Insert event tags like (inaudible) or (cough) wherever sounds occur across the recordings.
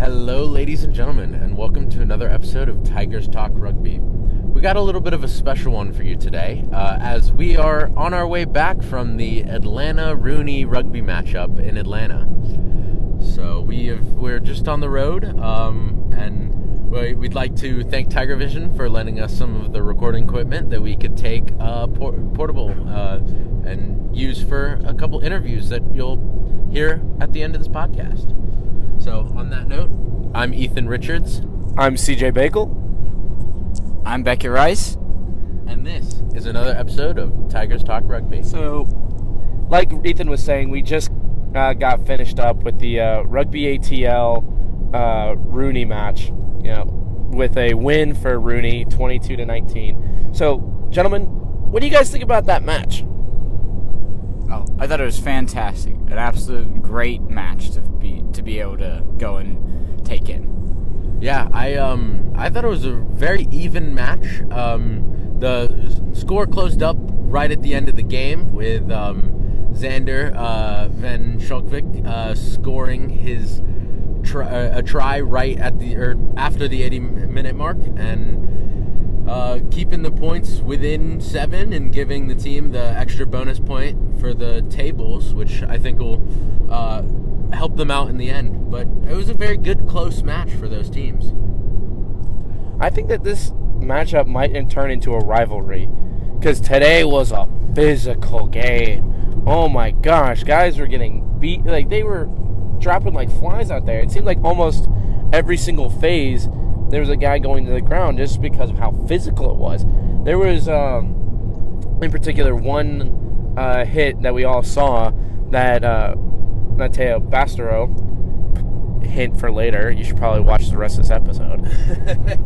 Hello, ladies and gentlemen, and welcome to another episode of Tigers Talk Rugby. We got a little bit of a special one for you today, uh, as we are on our way back from the Atlanta RUNY rugby matchup in Atlanta. So we have, we're just on the road, um, and we- we'd like to thank Tiger Vision for lending us some of the recording equipment that we could take uh, por- portable uh, and use for a couple interviews that you'll hear at the end of this podcast. So, on that note, I'm Ethan Richards, I'm CJ Bagel. I'm Becky Rice. and this is another episode of Tigers Talk Rugby. So, like Ethan was saying, we just uh, got finished up with the uh, Rugby ATL uh, RUNY match, you know, with a win for RUNY, 22 to 19. So, gentlemen, what do you guys think about that match? Oh, I thought it was fantastic. An absolute great match to be to be able to go and take in. Yeah, I um I thought it was a very even match. Um, the score closed up right at the end of the game with um, Xander uh, Van Schalkwyk uh, scoring his try, uh, a try right at the or after the 80 minute mark and uh, keeping the points within seven and giving the team the extra bonus point for the tables, which I think will uh, help them out in the end. But it was a very good, close match for those teams. I think that this matchup might turn into a rivalry because today was a physical game. Oh my gosh, guys were getting beat like they were dropping like flies out there. It seemed like almost every single phase there was a guy going to the ground just because of how physical it was. There was um, in particular one uh, hit that we all saw that uh, Mathieu Bastareaud hint for later. You should probably watch the rest of this episode.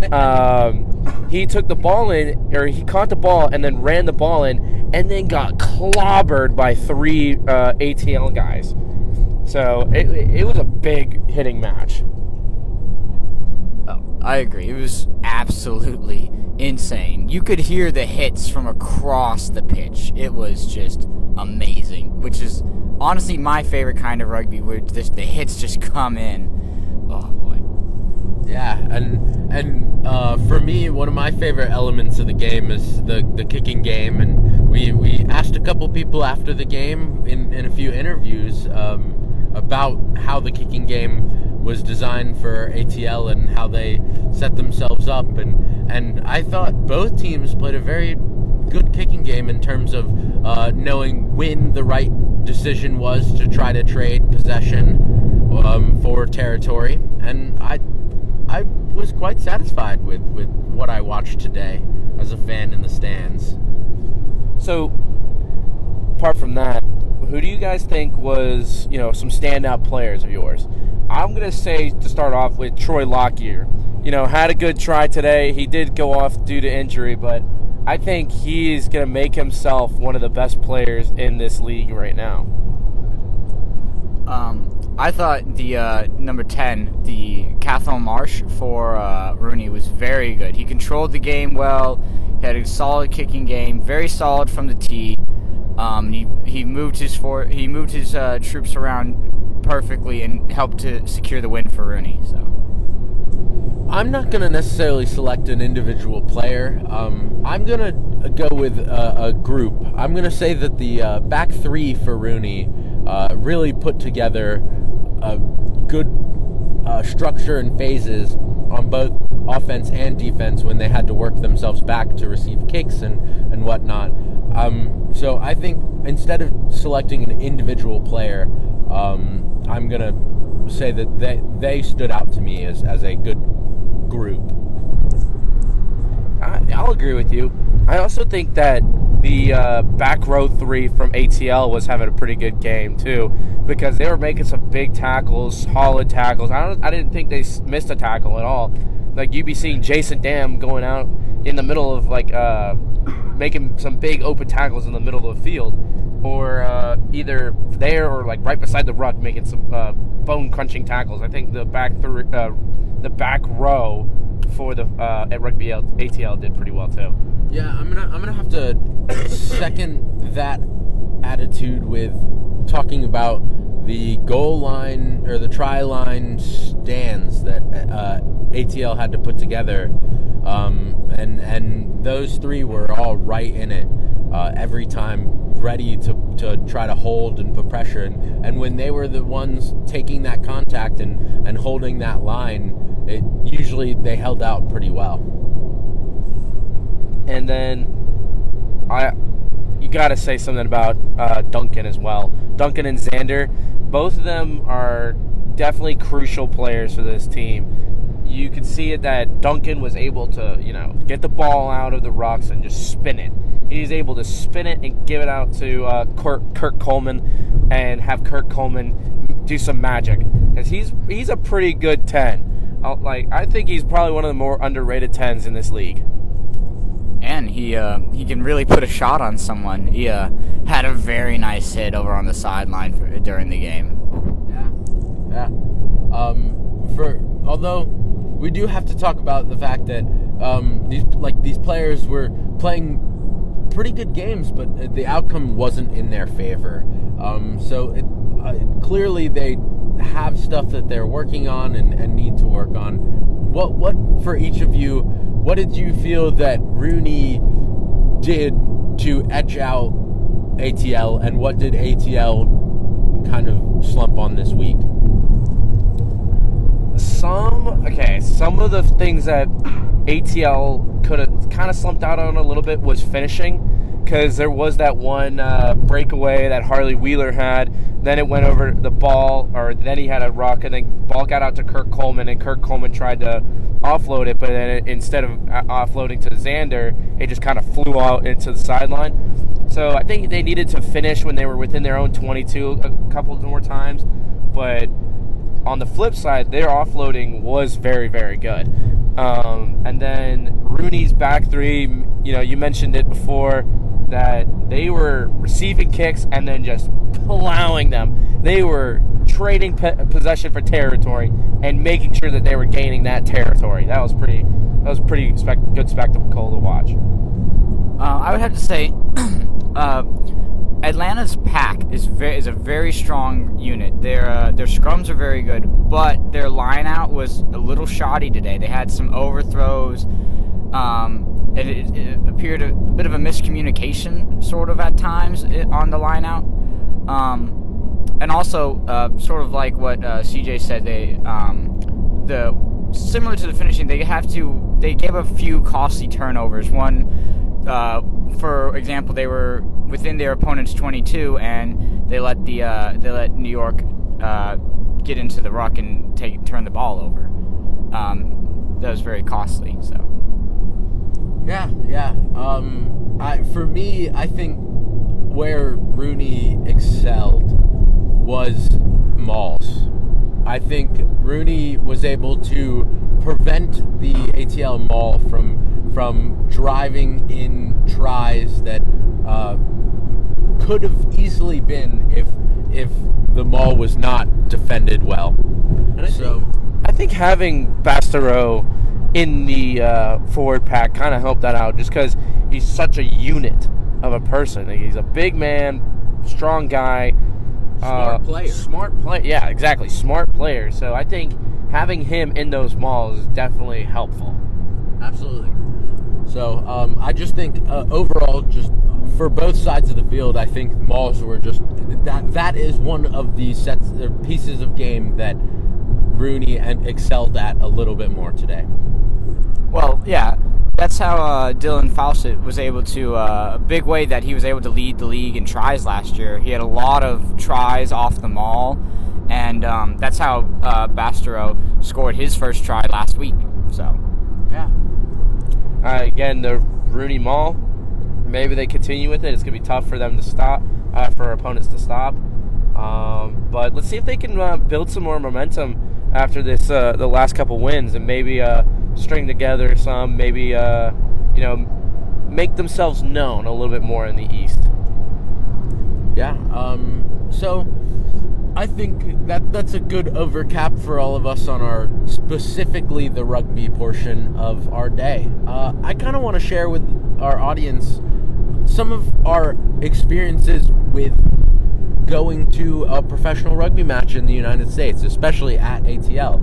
(laughs) um, he took the ball in, or he caught the ball and then ran the ball in, and then got clobbered by three uh, ATL guys. So it, it was a big hitting match. I agree. It was absolutely insane. You could hear the hits from across the pitch. It was just amazing, which is honestly my favorite kind of rugby where the hits just (laughs) come in. Oh boy. Yeah, and and uh, for me, one of my favorite elements of the game is the, the kicking game. And we, we asked a couple people after the game in, in a few interviews um, about how the kicking game was designed for ATL and how they set themselves up. And and I thought both teams played a very good kicking game in terms of uh, knowing when the right decision was to try to trade possession um, for territory. And I I was quite satisfied with, with what I watched today as a fan in the stands. So, apart from that, who do you guys think was, you know, some standout players of yours? I'm going to say to start off with Troy Lockyer. You know, had a good try today. He did go off due to injury, but I think he's going to make himself one of the best players in this league right now. Um, I thought the uh, number 10, the Cathal Marsh for uh, RUNY, was very good. He controlled the game well. He had a solid kicking game, very solid from the tee. Um, he he moved his for he moved his uh, troops around perfectly and helped to secure the win for RUNY. So I'm not going to necessarily select an individual player. Um, I'm going to go with a, a group. I'm going to say that the uh, back three for RUNY uh, really put together a good uh, structure and phases on both offense and defense when they had to work themselves back to receive kicks and, and whatnot. Um, so I think instead of selecting an individual player, um, I'm to say that they, they stood out to me as, as a good group. I, I'll agree with you. I also think that the uh, back row three from ATL was having a pretty good game too, because they were making some big tackles, solid tackles. I don't, I didn't think they missed a tackle at all. Like you'd be seeing Jason Dahm going out in the middle of like uh, making some big open tackles in the middle of the field, or uh, either there or like right beside the ruck making some uh, bone crunching tackles. I think the back three, uh, the back row for the uh, at rugby ATL did pretty well too. Yeah, I'm gonna I'm gonna have to (coughs) second that attitude with talking about the goal line or the try line stands that uh, ATL had to put together, um, and and those three were all right in it uh, every time, ready to, to try to hold and put pressure. And, and when they were the ones taking that contact and, and holding that line, it usually they held out pretty well. And then I you got to say something about uh, Duncan as well. Duncan and Xander, both of them are definitely crucial players for this team. You could see it that Duncan was able to, you know, get the ball out of the rucks and just spin it. He's able to spin it and give it out to uh, Kurt, Kurt Coleman and have Kurt Coleman do some magic because he's he's a pretty good ten. I'll, like I think he's probably one of the more underrated tens in this league. And he uh, he can really put a shot on someone. He uh, had a very nice hit over on the sideline for, during the game. Yeah, yeah. Um, for although we do have to talk about the fact that um, these like these players were playing pretty good games, but the outcome wasn't in their favor. Um, so it, uh, clearly they have stuff that they're working on and, and need to work on. What what for each of you? What did you feel that RUNY did to etch out ATL, and what did ATL kind of slump on this week? Some okay, some of the things that ATL could have kind of slumped out on a little bit was finishing because there was that one uh, breakaway that Harley Wheeler had. Then it went over the ball, or then he had a ruck, and then ball got out to Kirk Coleman, and Kirk Coleman tried to offload it, but then it, instead of uh, offloading to Xander, it just kind of flew out into the sideline. So I think they needed to finish when they were within their own 22 a couple more times, but on the flip side, their offloading was very, very good. Um, and then RUNY's back three, you know, you mentioned it before that they were receiving kicks and then just plowing them. They were trading possession for territory and making sure that they were gaining that territory. That was pretty. That was pretty good spectacle to watch. Uh, I would have to say, (clears throat) uh, Atlanta's pack is very is a very strong unit. Their uh, their scrums are very good, but their line out was a little shoddy today. They had some overthrows. Um, it, it, it, appeared a, a, bit of a miscommunication, sort of at times on the line out. Um, and also, uh, sort of like what uh, CJ said, they um, the similar to the finishing, they have to they gave a few costly turnovers. One, uh, for example, they were within their opponent's 22, and they let the uh, they let New York uh, get into the ruck and take turn the ball over. Um, that was very costly. So. Yeah, yeah. Um, I, for me, I think where RUNY excelled was mauls. I think RUNY was able to prevent the ATL maul from from driving in tries that uh, could have easily been if if the maul was not defended well. I so think, I think having Bastareaud in the uh, forward pack kind of helped that out, just because he's such a unit of a person. He's a big man, strong guy, smart uh, player, smart player. Yeah, exactly, smart player. So I think having him in those mauls is definitely helpful. Absolutely. So um, I just think uh, overall, just for both sides of the field, I think mauls were just that. That is one of the sets or pieces of game that RUNY and excelled at a little bit more today. Well, yeah, that's how uh, Dylan Fawcett was able to uh, a big way that he was able to lead the league in tries last year. He had a lot of tries off the maul, and um, that's how uh, Bastareaud scored his first try last week. So, yeah. Uh, again, the RUNY maul. Maybe they continue with it. It's gonna be tough for them to stop, uh, for opponents to stop. Um, but let's see if they can uh, build some more momentum after this, uh, the last couple wins, and maybe uh, string together some. Maybe uh, you know, make themselves known a little bit more in the East. Yeah. Um, so I think that that's a good overcap for all of us on our specifically the rugby portion of our day. Uh, I kind of want to share with our audience some of our experiences with going to a professional rugby match in the United States, especially at ATL.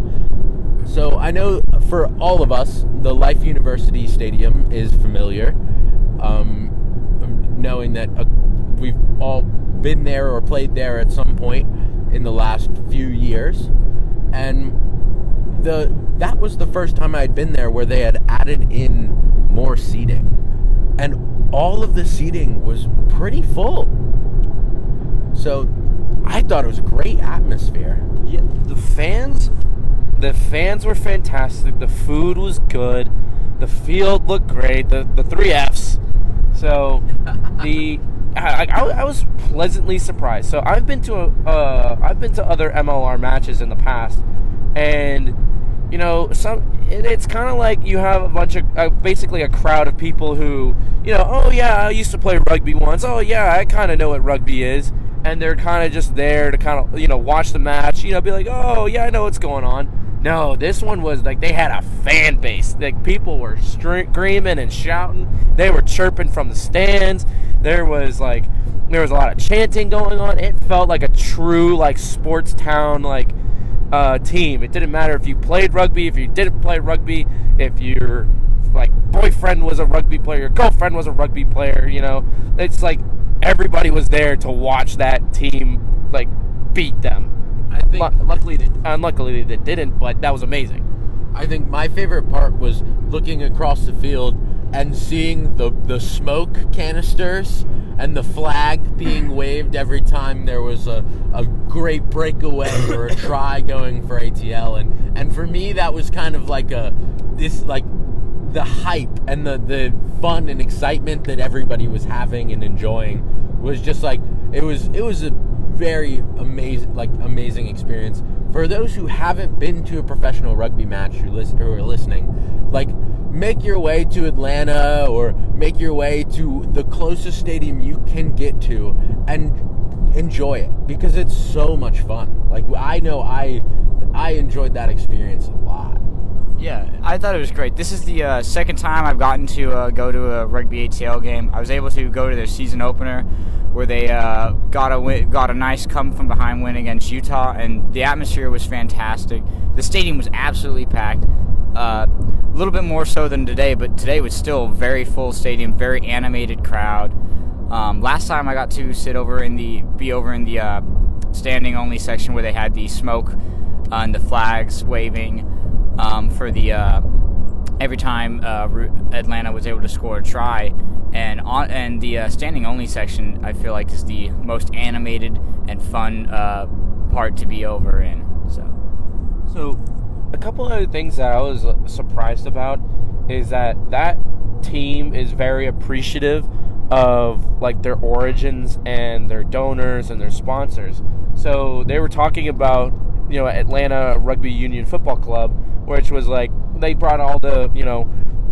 So I know for all of us, the Life University Stadium is familiar. Um, knowing that uh, we've all been there or played there at some point in the last few years, and the that was the first time I had been there where they had added in more seating, and all of the seating was pretty full. So I thought it was a great atmosphere. Yeah, the fans, the fans were fantastic. The food was good. The field looked great. The the three Fs. So (laughs) the I, I, I was pleasantly surprised. So I've been to a, uh, I've been to other MLR matches in the past, and you know some it, it's kind of like you have a bunch of uh, basically a crowd of people who you know oh yeah I used to play rugby once. Oh yeah I kind of know what rugby is. And they're kind of just there to kind of you know watch the match you know be like oh yeah I know what's going on no, this one was like they had a fan base. Like people were screaming and shouting. They were chirping from the stands. There was like there was a lot of chanting going on. It felt like a true like sports town like uh, team. It didn't matter if you played rugby, if you didn't play rugby, if your like boyfriend was a rugby player, your girlfriend was a rugby player. You know, it's like everybody was there to watch that team like beat them. I think L- luckily, they, uh, unluckily they didn't, but that was amazing. I think my favorite part was looking across the field and seeing the the smoke canisters and the flag being (clears throat) waved every time there was a, a great breakaway or a (laughs) try going for ATL and and for me that was kind of like a this like the hype and the the fun and excitement that everybody was having and enjoying was just like it was it was a very amazing, like amazing experience. For those who haven't been to a professional rugby match who, listen, who are listening, like make your way to Atlanta or make your way to the closest stadium you can get to and enjoy it because it's so much fun. Like I know I I enjoyed that experience a lot. Yeah, I thought it was great. This is the uh, second time I've gotten to uh, go to a rugby ATL game. I was able to go to their season opener where they uh, got a win, got a nice come from behind win against Utah, and the atmosphere was fantastic. The stadium was absolutely packed. Uh, a little bit more so than today, but today was still a very full stadium, very animated crowd. Um, last time I got to sit over in the be over in the uh, standing only section where they had the smoke and the flags waving um, for the uh, every time uh, Atlanta was able to score a try and on and the uh, standing only section I feel like is the most animated and fun uh, part to be over in. So, so a couple other things that I was surprised about is that that team is very appreciative of like their origins and their donors and their sponsors. So they were talking about you know Atlanta Rugby Union Football Club, which was like they brought all the you know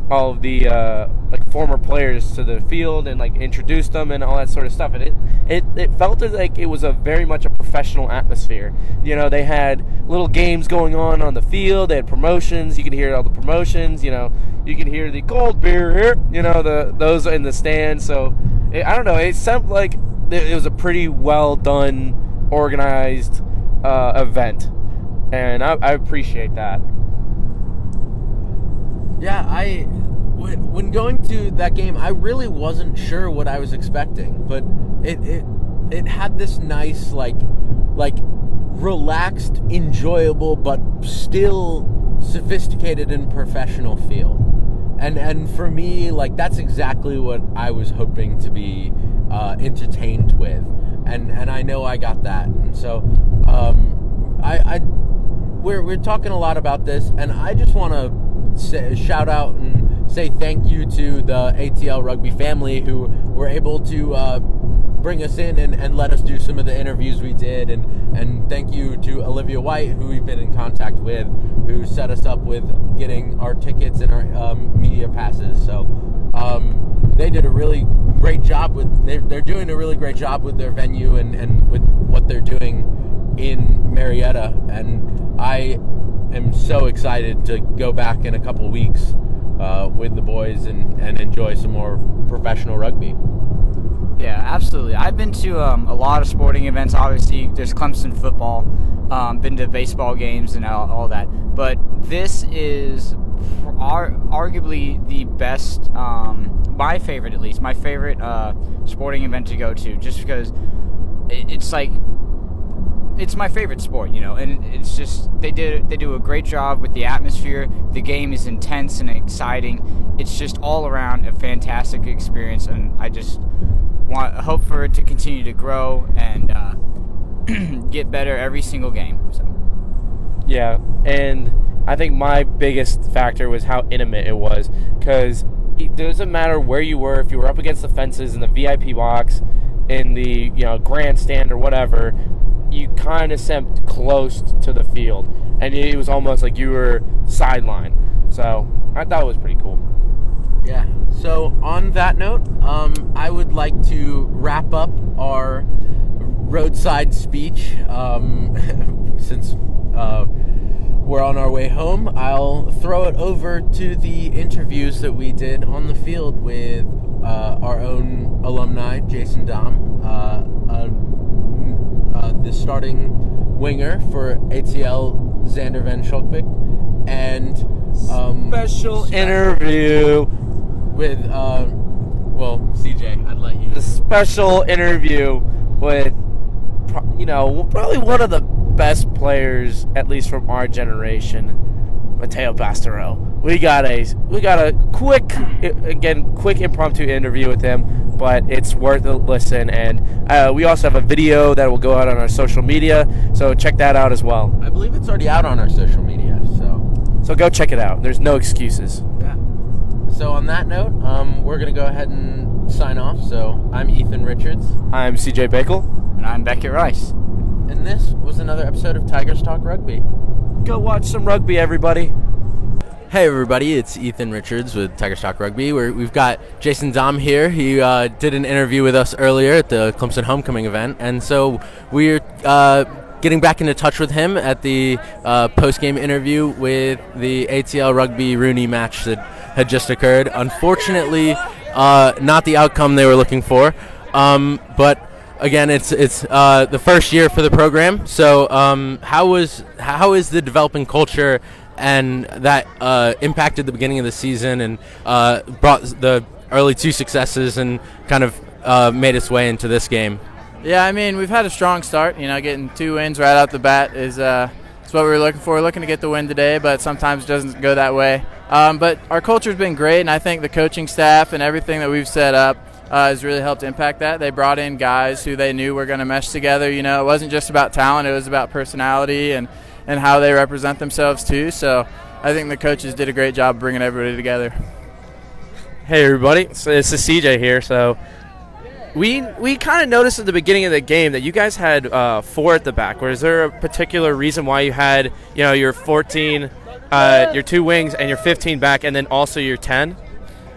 all of the uh, like former players to the field and like introduced them and all that sort of stuff. And it it, it felt like it was a very much a professional atmosphere. You know, they had little games going on on the field. They had promotions. You could hear all the promotions. You know, you could hear the cold beer here. You know, the those in the stands. So it, I don't know. It sounded like it was a pretty well done, organized uh, event, and I, I appreciate that. Yeah, I when, going to that game, I really wasn't sure what I was expecting, but it it it had this nice like like relaxed, enjoyable, but still sophisticated and professional feel. And and for me, like that's exactly what I was hoping to be uh, entertained with, and and I know I got that. And so, um, I, I we're we're talking a lot about this, and I just want to say, shout out and say thank you to the ATL rugby family who were able to uh, bring us in and, and let us do some of the interviews we did. And, and thank you to Olivia White, who we've been in contact with, who set us up with getting our tickets and our um, media passes. So um, they did a really great job with, they're, they're doing a really great job with their venue and, and with what they're doing in Marietta. And I am so excited to go back in a couple weeks uh, with the boys and, and enjoy some more professional rugby. Yeah, absolutely. I've been to um, a lot of sporting events. Obviously, there's Clemson football. Um, been to baseball games and all, all that. But this is ar- arguably the best, um, my favorite at least, my favorite uh, sporting event to go to, just because it's like it's my favorite sport, you know, and it's just they did they do a great job with the atmosphere. The game is intense and exciting. It's just all around a fantastic experience, and I just want hope for it to continue to grow and uh, (clears throat) get better every single game. So. Yeah, and I think my biggest factor was how intimate it was because it doesn't matter where you were if you were up against the fences in the VIP box, in the you know grandstand or whatever you kind of stepped close to the field, and it was almost like you were sideline. So I thought it was pretty cool. Yeah. So on that note, um, I would like to wrap up our roadside speech. Um, (laughs) since uh, we're on our way home, I'll throw it over to the interviews that we did on the field with uh, our own alumni, Jason Dahm. Uh, starting winger for ATL, Xander Van Schalkwyk, and um, special interview with, uh, well, CJ, I'd let you. The special interview with, you know, probably one of the best players, at least from our generation, Mathieu Bastareaud. We got a we got a quick again quick impromptu interview with him but it's worth a listen. And uh, we also have a video that will go out on our social media, so check that out as well. I believe it's already out on our social media, so so go check it out. There's no excuses. Yeah. So on that note, um, we're gonna go ahead and sign off. So I'm Ethan Richards. I'm CJ Bakel. And I'm Beckett Rice. And this was another episode of Tigers Talk Rugby. Go watch some rugby, everybody. Hey everybody, it's Ethan Richards with Tigers Talk Rugby. we have got Jason Dahm here. He uh, did an interview with us earlier at the Clemson Homecoming event, and so we're uh, getting back into touch with him at the uh, post-game interview with the ATL Rugby RUNY match that had just occurred. Unfortunately, uh, not the outcome they were looking for, um, but again, it's it's uh, the first year for the program. So, um, how was how is the developing culture and that uh, impacted the beginning of the season and uh, brought the early two successes and kind of uh, made its way into this game. Yeah, I mean we've had a strong start. You know, getting two wins right out the bat is uh, is what we were looking for. We're looking to get the win today, but sometimes it doesn't go that way. Um, but our culture's been great, and I think the coaching staff and everything that we've set up uh, has really helped impact that. They brought in guys who they knew were going to mesh together. You know, it wasn't just about talent; it was about personality and and how they represent themselves too. So I think the coaches did a great job bringing everybody together. Hey everybody, so it's the CJ here. So we we kind of noticed at the beginning of the game that you guys had uh, four at the back. Was there a particular reason why you had you know your 14, uh, your two wings, and your 15 back, and then also your 10?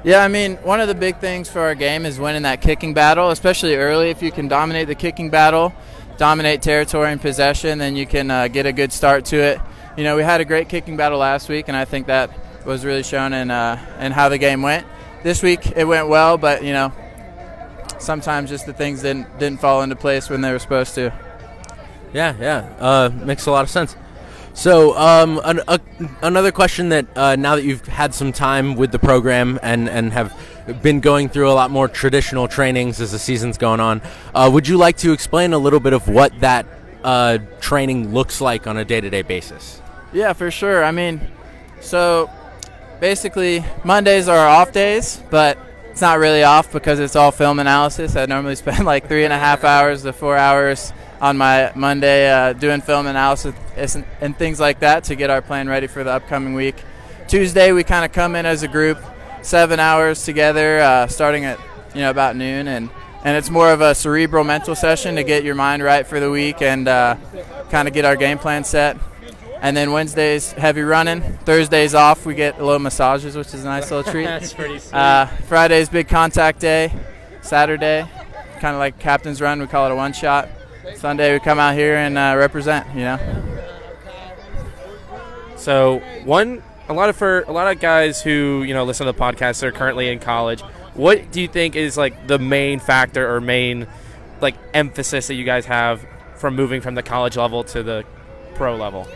Yeah, I mean, one of the big things for our game is winning that kicking battle, especially early. If you can dominate the kicking battle, dominate territory and possession, then you can uh, get a good start to it. You know, we had a great kicking battle last week, and I think that was really shown in uh, in how the game went. This week it went well, but you know, sometimes just the things didn't didn't fall into place when they were supposed to. Yeah, yeah, uh, makes a lot of sense. So, um, an, a, another question that uh, now that you've had some time with the program and, and have been going through a lot more traditional trainings as the season's going on, uh, would you like to explain a little bit of what that uh, training looks like on a day to day basis? Yeah, for sure. I mean, so basically, Mondays are off days, but it's not really off because it's all film analysis. I normally (laughs) spend like three and a half hours to four hours on my Monday uh, doing film analysis and, and things like that to get our plan ready for the upcoming week. Tuesday we kind of come in as a group, seven hours together, uh, starting at you know about noon, and and it's more of a cerebral mental session to get your mind right for the week and uh, kind of get our game plan set. And then Wednesdays heavy running, Thursdays off. We get a little massages, which is a nice little treat. (laughs) That's pretty sweet. Uh, Fridays big contact day, Saturday kind of like captain's run. We call it a one shot. Sunday we come out here and uh, represent. You know. So one, a lot of for a lot of guys who you know listen to the podcast, they're currently in college. what do you think is like the main factor or main like emphasis that you guys have from moving from the college level to the pro level?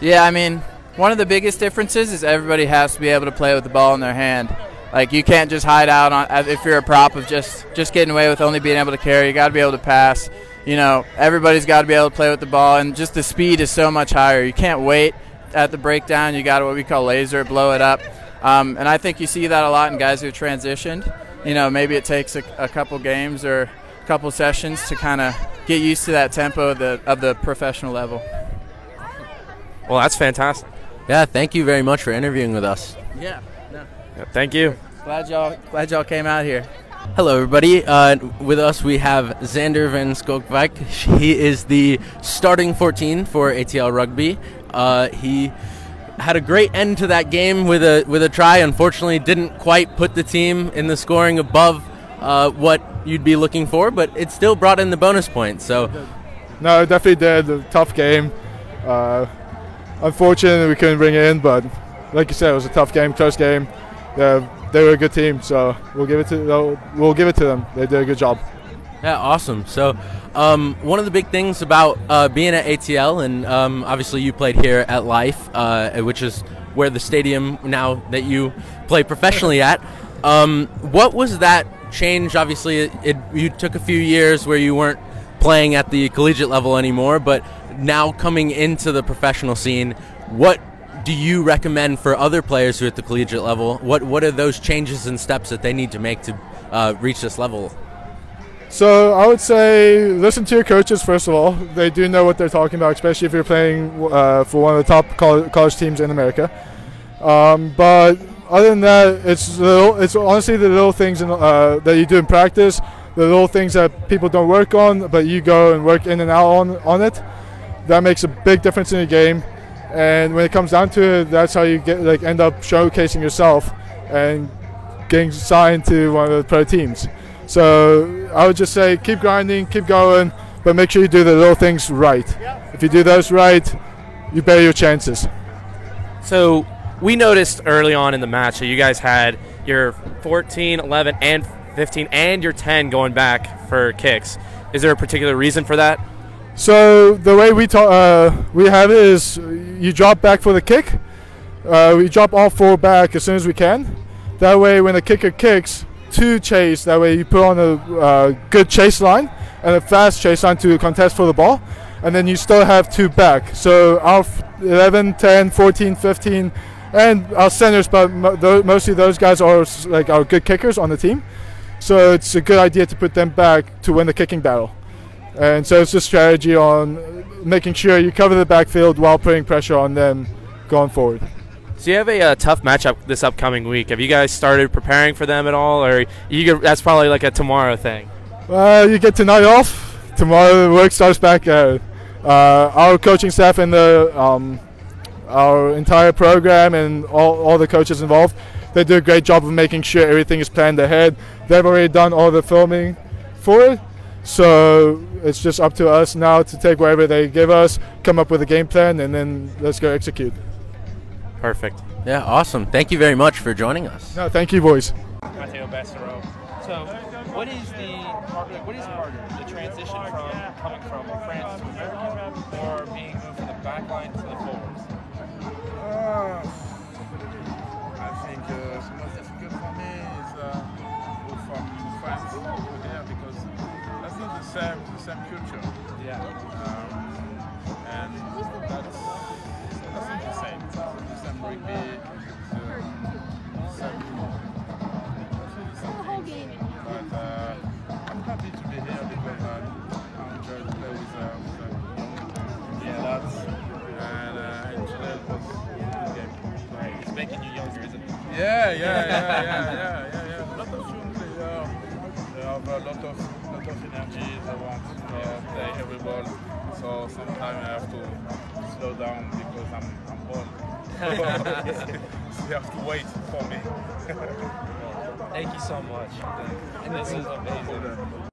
Yeah, I mean, one of the biggest differences is everybody has to be able to play with the ball in their hand. Like you can't just hide out on if you're a prop of just just getting away with only being able to carry. You got to be able to pass. You know, everybody's got to be able to play with the ball, and just the speed is so much higher. You can't wait at the breakdown. You got what we call laser, blow it up, um, and I think you see that a lot in guys who transitioned. You know, maybe it takes a, a couple games or a couple sessions to kind of get used to that tempo of the of the professional level. Well, that's fantastic. Yeah, thank you very much for interviewing with us. Yeah. No. Yeah, thank you. Glad y'all glad y'all came out here. Hello, everybody. Uh, with us, we have Xander Van Schalkwyk. He is the starting 14 for ATL Rugby. Uh, he had a great end to that game with a with a try. Unfortunately, didn't quite put the team in the scoring above uh, what you'd be looking for, but it still brought in the bonus point. So, no, it definitely did. A tough game. Uh, unfortunately, we couldn't bring it in, but like you said, it was a tough game, close game. Yeah, they were a good team, so we'll give it to we'll give it to them. They did a good job. Yeah, awesome. So, um, one of the big things about uh, being at ATL, and um, obviously you played here at Life, uh, which is where the stadium now that you play professionally at. Um, what was that change? Obviously, it, it, you took a few years where you weren't playing at the collegiate level anymore, but now coming into the professional scene, what do you recommend for other players who are at the collegiate level? What what are those changes and steps that they need to make to uh, reach this level? So I would say listen to your coaches first of all. They do know what they're talking about, especially if you're playing uh, for one of the top college teams in America. Um, but other than that, it's little, it's honestly the little things in, uh, that you do in practice, the little things that people don't work on, but you go and work in and out on on it. That makes a big difference in the game. And when it comes down to it, that's how you get like end up showcasing yourself and getting signed to one of the pro teams. So I would just say keep grinding, keep going, but make sure you do the little things right. If you do those right, you better your chances. So we noticed early on in the match that you guys had your 14, 11, and 15, and your 10 going back for kicks. Is there a particular reason for that? So the way we ta- uh, we have it is you drop back for the kick. Uh, we drop all four back as soon as we can. That way, when the kicker kicks, two chase. That way you put on a uh, good chase line and a fast chase line to contest for the ball. And then you still have two back. So our 11, 10, 14, 15, and our centers, but mostly those guys are like our good kickers on the team. So it's a good idea to put them back to win the kicking battle. And so it's a strategy on making sure you cover the backfield while putting pressure on them going forward. So you have a uh, tough matchup this upcoming week. Have you guys started preparing for them at all, or you that's probably like a tomorrow thing? Well, you get tonight off. Tomorrow the work starts back. Uh, uh, our coaching staff and the um, our entire program and all, all the coaches involved, they do a great job of making sure everything is planned ahead. They've already done all the filming for it, so it's just up to us now to take whatever they give us, come up with a game plan, and then let's go execute. Perfect. Yeah, awesome. Thank you very much for joining us. No, thank you, boys. Mathieu Bastareaud. So, what is the what is harder, the transition from coming from France to America, or being moved from the back line to the forwards? Uh, I think uh, the most difficult for me is uh, move from France to here because that's not the same the same culture. Yeah. Um, and that's that's not the same. The same rugby. It's, same, the same thing. But uh, I'm happy to be here because I, I enjoy to play with uh, with uh, Yeah, that's and uh, and today it was a good game. right. It's making you younger, isn't it? Yeah, yeah, yeah, yeah, yeah, play every ball. So sometimes I have to slow down because I'm I'm old. so (laughs) (laughs) you have to wait for me. Thank you so much. And this is amazing.